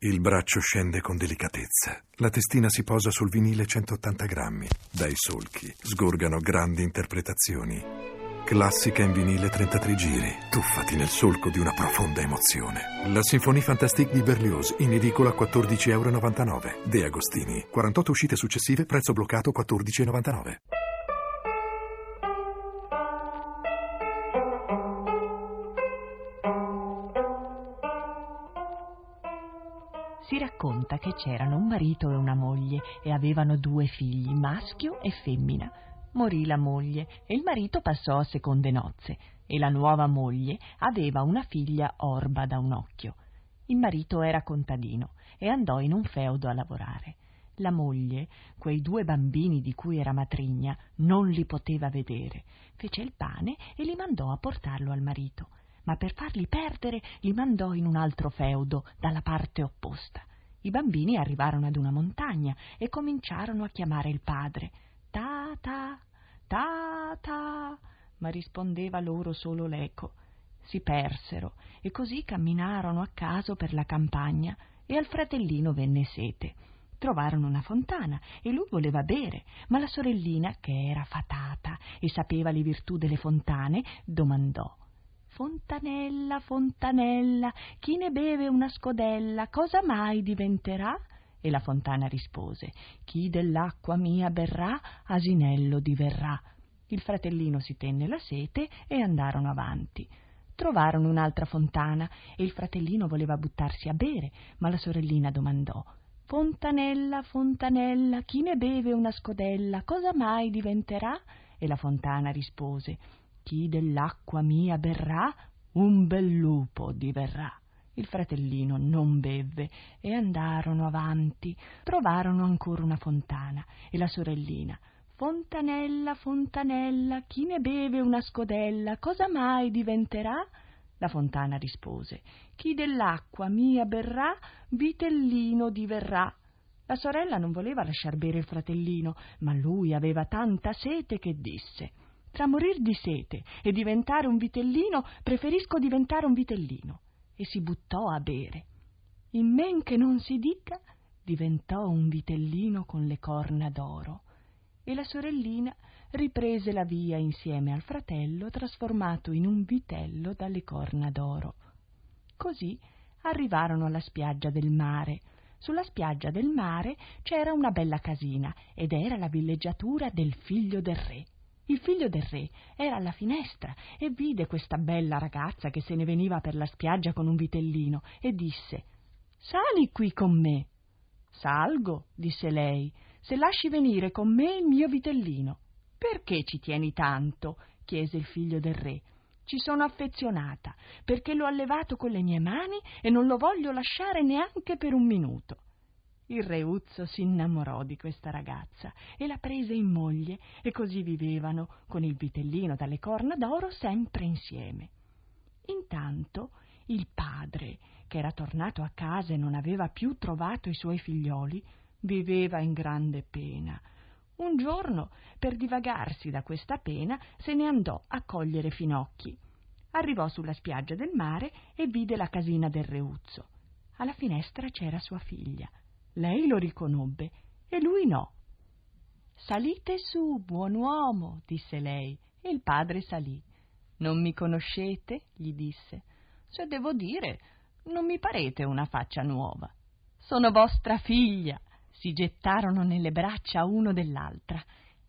Il braccio scende con delicatezza. La testina si posa sul vinile 180 grammi. Dai solchi sgorgano grandi interpretazioni. Classica in vinile 33 giri. Tuffati nel solco di una profonda emozione. La Sinfonie Fantastique di Berlioz, in edicola 14,99 euro. De Agostini. 48 uscite successive, prezzo bloccato 14,99. Racconta che c'erano un marito e una moglie e avevano due figli, maschio e femmina. Morì la moglie e il marito passò a seconde nozze e la nuova moglie aveva una figlia orba da un occhio. Il marito era contadino e andò in un feudo a lavorare. La moglie, quei due bambini di cui era matrigna, non li poteva vedere. Fece il pane e li mandò a portarlo al marito ma per farli perdere li mandò in un altro feudo dalla parte opposta. I bambini arrivarono ad una montagna e cominciarono a chiamare il padre. Ta ta, ta ta, ma rispondeva loro solo l'eco. Si persero e così camminarono a caso per la campagna e al fratellino venne sete. Trovarono una fontana e lui voleva bere, ma la sorellina, che era fatata e sapeva le virtù delle fontane, domandò Fontanella, fontanella, chi ne beve una scodella, cosa mai diventerà? E la fontana rispose, chi dell'acqua mia berrà, asinello diverrà. Il fratellino si tenne la sete e andarono avanti. Trovarono un'altra fontana e il fratellino voleva buttarsi a bere, ma la sorellina domandò Fontanella, fontanella, chi ne beve una scodella, cosa mai diventerà? E la fontana rispose chi dell'acqua mia berrà, un bel lupo diverrà. Il fratellino non bevve e andarono avanti. Trovarono ancora una fontana e la sorellina. Fontanella, fontanella, chi ne beve una scodella, cosa mai diventerà? La fontana rispose: Chi dell'acqua mia berrà, vitellino diverrà. La sorella non voleva lasciar bere il fratellino, ma lui aveva tanta sete che disse: tra morir di sete e diventare un vitellino, preferisco diventare un vitellino. E si buttò a bere. In men che non si dica, diventò un vitellino con le corna d'oro. E la sorellina riprese la via insieme al fratello, trasformato in un vitello dalle corna d'oro. Così arrivarono alla spiaggia del mare. Sulla spiaggia del mare c'era una bella casina ed era la villeggiatura del figlio del re. Il figlio del re era alla finestra e vide questa bella ragazza che se ne veniva per la spiaggia con un vitellino e disse Sali qui con me. Salgo, disse lei, se lasci venire con me il mio vitellino. Perché ci tieni tanto? chiese il figlio del re. Ci sono affezionata, perché l'ho allevato con le mie mani e non lo voglio lasciare neanche per un minuto. Il reuzzo si innamorò di questa ragazza e la prese in moglie e così vivevano con il vitellino dalle corna d'oro sempre insieme. Intanto il padre, che era tornato a casa e non aveva più trovato i suoi figlioli, viveva in grande pena. Un giorno, per divagarsi da questa pena, se ne andò a cogliere finocchi. Arrivò sulla spiaggia del mare e vide la casina del reuzzo. Alla finestra c'era sua figlia. Lei lo riconobbe e lui no. Salite su, buon uomo, disse lei, e il padre salì. Non mi conoscete? gli disse. Se devo dire, non mi parete una faccia nuova. Sono vostra figlia. Si gettarono nelle braccia uno dell'altra.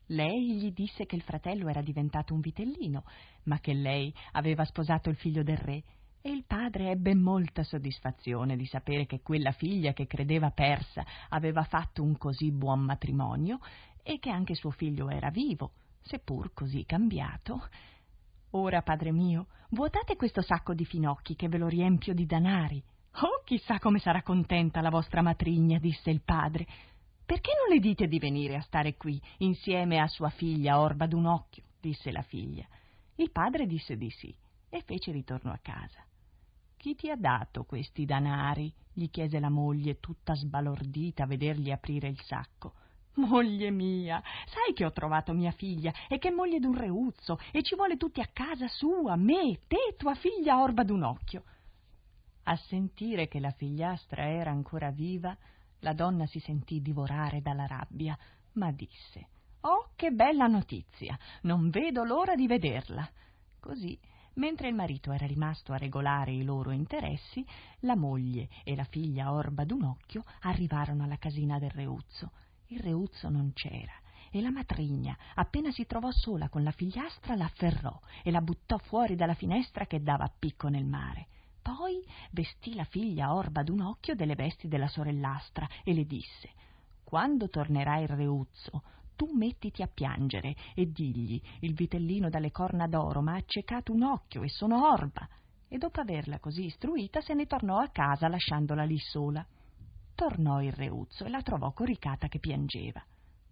Lei gli disse che il fratello era diventato un vitellino, ma che lei aveva sposato il figlio del re e il padre ebbe molta soddisfazione di sapere che quella figlia che credeva persa aveva fatto un così buon matrimonio e che anche suo figlio era vivo, seppur così cambiato. Ora, padre mio, vuotate questo sacco di finocchi che ve lo riempio di danari. Oh, chissà come sarà contenta la vostra matrigna, disse il padre. Perché non le dite di venire a stare qui insieme a sua figlia Orba d'un occhio? disse la figlia. Il padre disse di sì e fece ritorno a casa. Chi ti ha dato questi danari? gli chiese la moglie, tutta sbalordita a vedergli aprire il sacco. Moglie mia, sai che ho trovato mia figlia e che è moglie d'un reuzzo e ci vuole tutti a casa sua, me, te, tua figlia orba d'un occhio. A sentire che la figliastra era ancora viva, la donna si sentì divorare dalla rabbia, ma disse Oh, che bella notizia! Non vedo l'ora di vederla. Così, mentre il marito era rimasto a regolare i loro interessi, la moglie e la figlia orba d'un occhio arrivarono alla casina del Reuzzo. Il Reuzzo non c'era e la matrigna, appena si trovò sola con la figliastra, l'afferrò e la buttò fuori dalla finestra che dava a picco nel mare. Poi vestì la figlia orba d'un occhio delle vesti della sorellastra e le disse Quando tornerà il Reuzzo, tu mettiti a piangere e digli il vitellino dalle corna d'oro m'ha accecato un occhio e sono orba. E dopo averla così istruita se ne tornò a casa lasciandola lì sola. Tornò il Reuzzo e la trovò coricata che piangeva.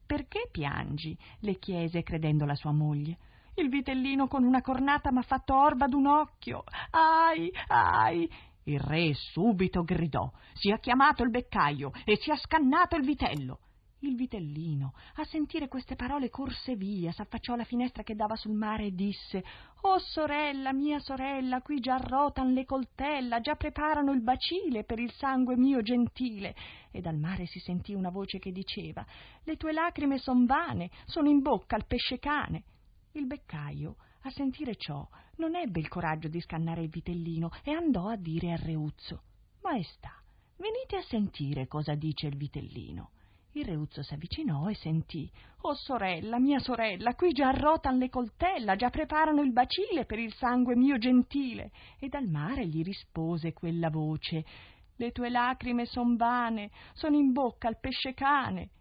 Perché piangi? le chiese credendo la sua moglie. Il vitellino con una cornata m'ha fatto orba d'un occhio. Ai, ai! Il re subito gridò: Sia chiamato il beccaio e sia scannato il vitello. Il vitellino, a sentire queste parole, corse via, s'affacciò alla finestra che dava sul mare e disse Oh sorella, mia sorella, qui già rotan le coltella, già preparano il bacile per il sangue mio gentile. E dal mare si sentì una voce che diceva Le tue lacrime son vane, sono in bocca al pesce cane. Il beccaio, a sentire ciò, non ebbe il coraggio di scannare il vitellino e andò a dire al Reuzzo Maestà, venite a sentire cosa dice il vitellino. Il Reuzzo s'avvicinò e sentì Oh sorella, mia sorella, qui già arrotan le coltella, già preparano il bacile per il sangue mio gentile. E dal mare gli rispose quella voce Le tue lacrime son vane, sono in bocca al pesce cane.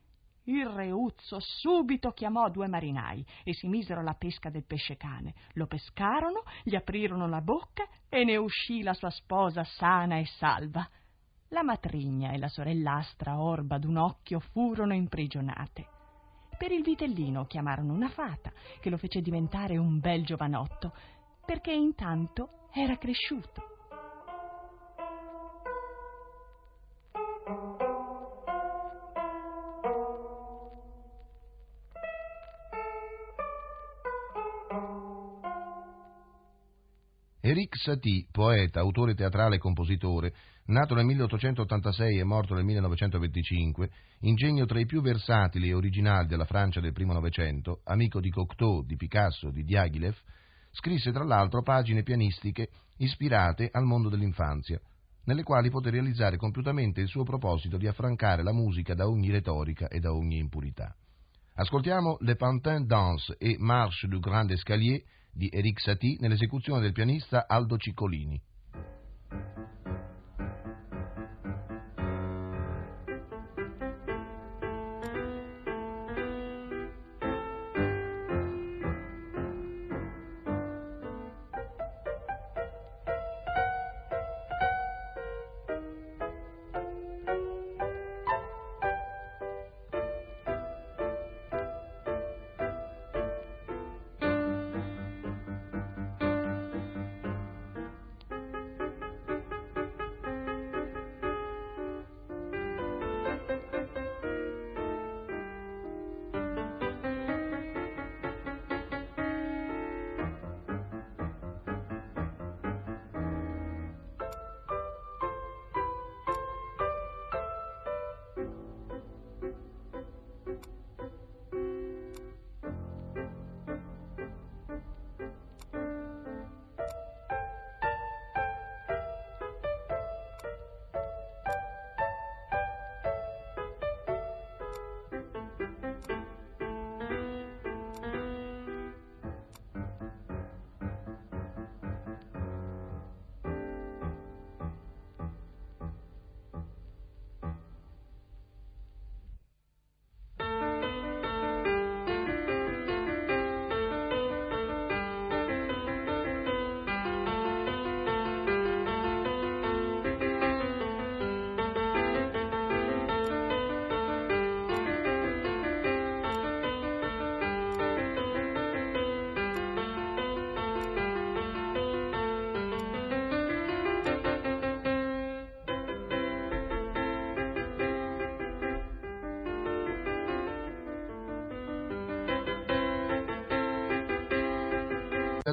Il Reuzzo subito chiamò due marinai e si misero alla pesca del pesce cane. Lo pescarono, gli aprirono la bocca e ne uscì la sua sposa sana e salva. La matrigna e la sorellastra orba d'un occhio furono imprigionate. Per il vitellino chiamarono una fata che lo fece diventare un bel giovanotto, perché intanto era cresciuto. Eric Satie, poeta, autore teatrale e compositore, nato nel 1886 e morto nel 1925, ingegno tra i più versatili e originali della Francia del primo Novecento, amico di Cocteau, di Picasso, di Diaghilev, scrisse tra l'altro pagine pianistiche ispirate al mondo dell'infanzia, nelle quali poté realizzare compiutamente il suo proposito di affrancare la musica da ogni retorica e da ogni impurità. Ascoltiamo Le Pantin Danse e Marche du Grand Escalier di Eric Satie nell'esecuzione del pianista Aldo Ciccolini.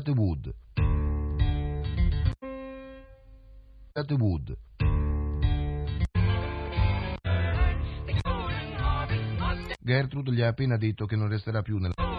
Wood. Wood. Gertrude gli ha appena detto che non resterà più nella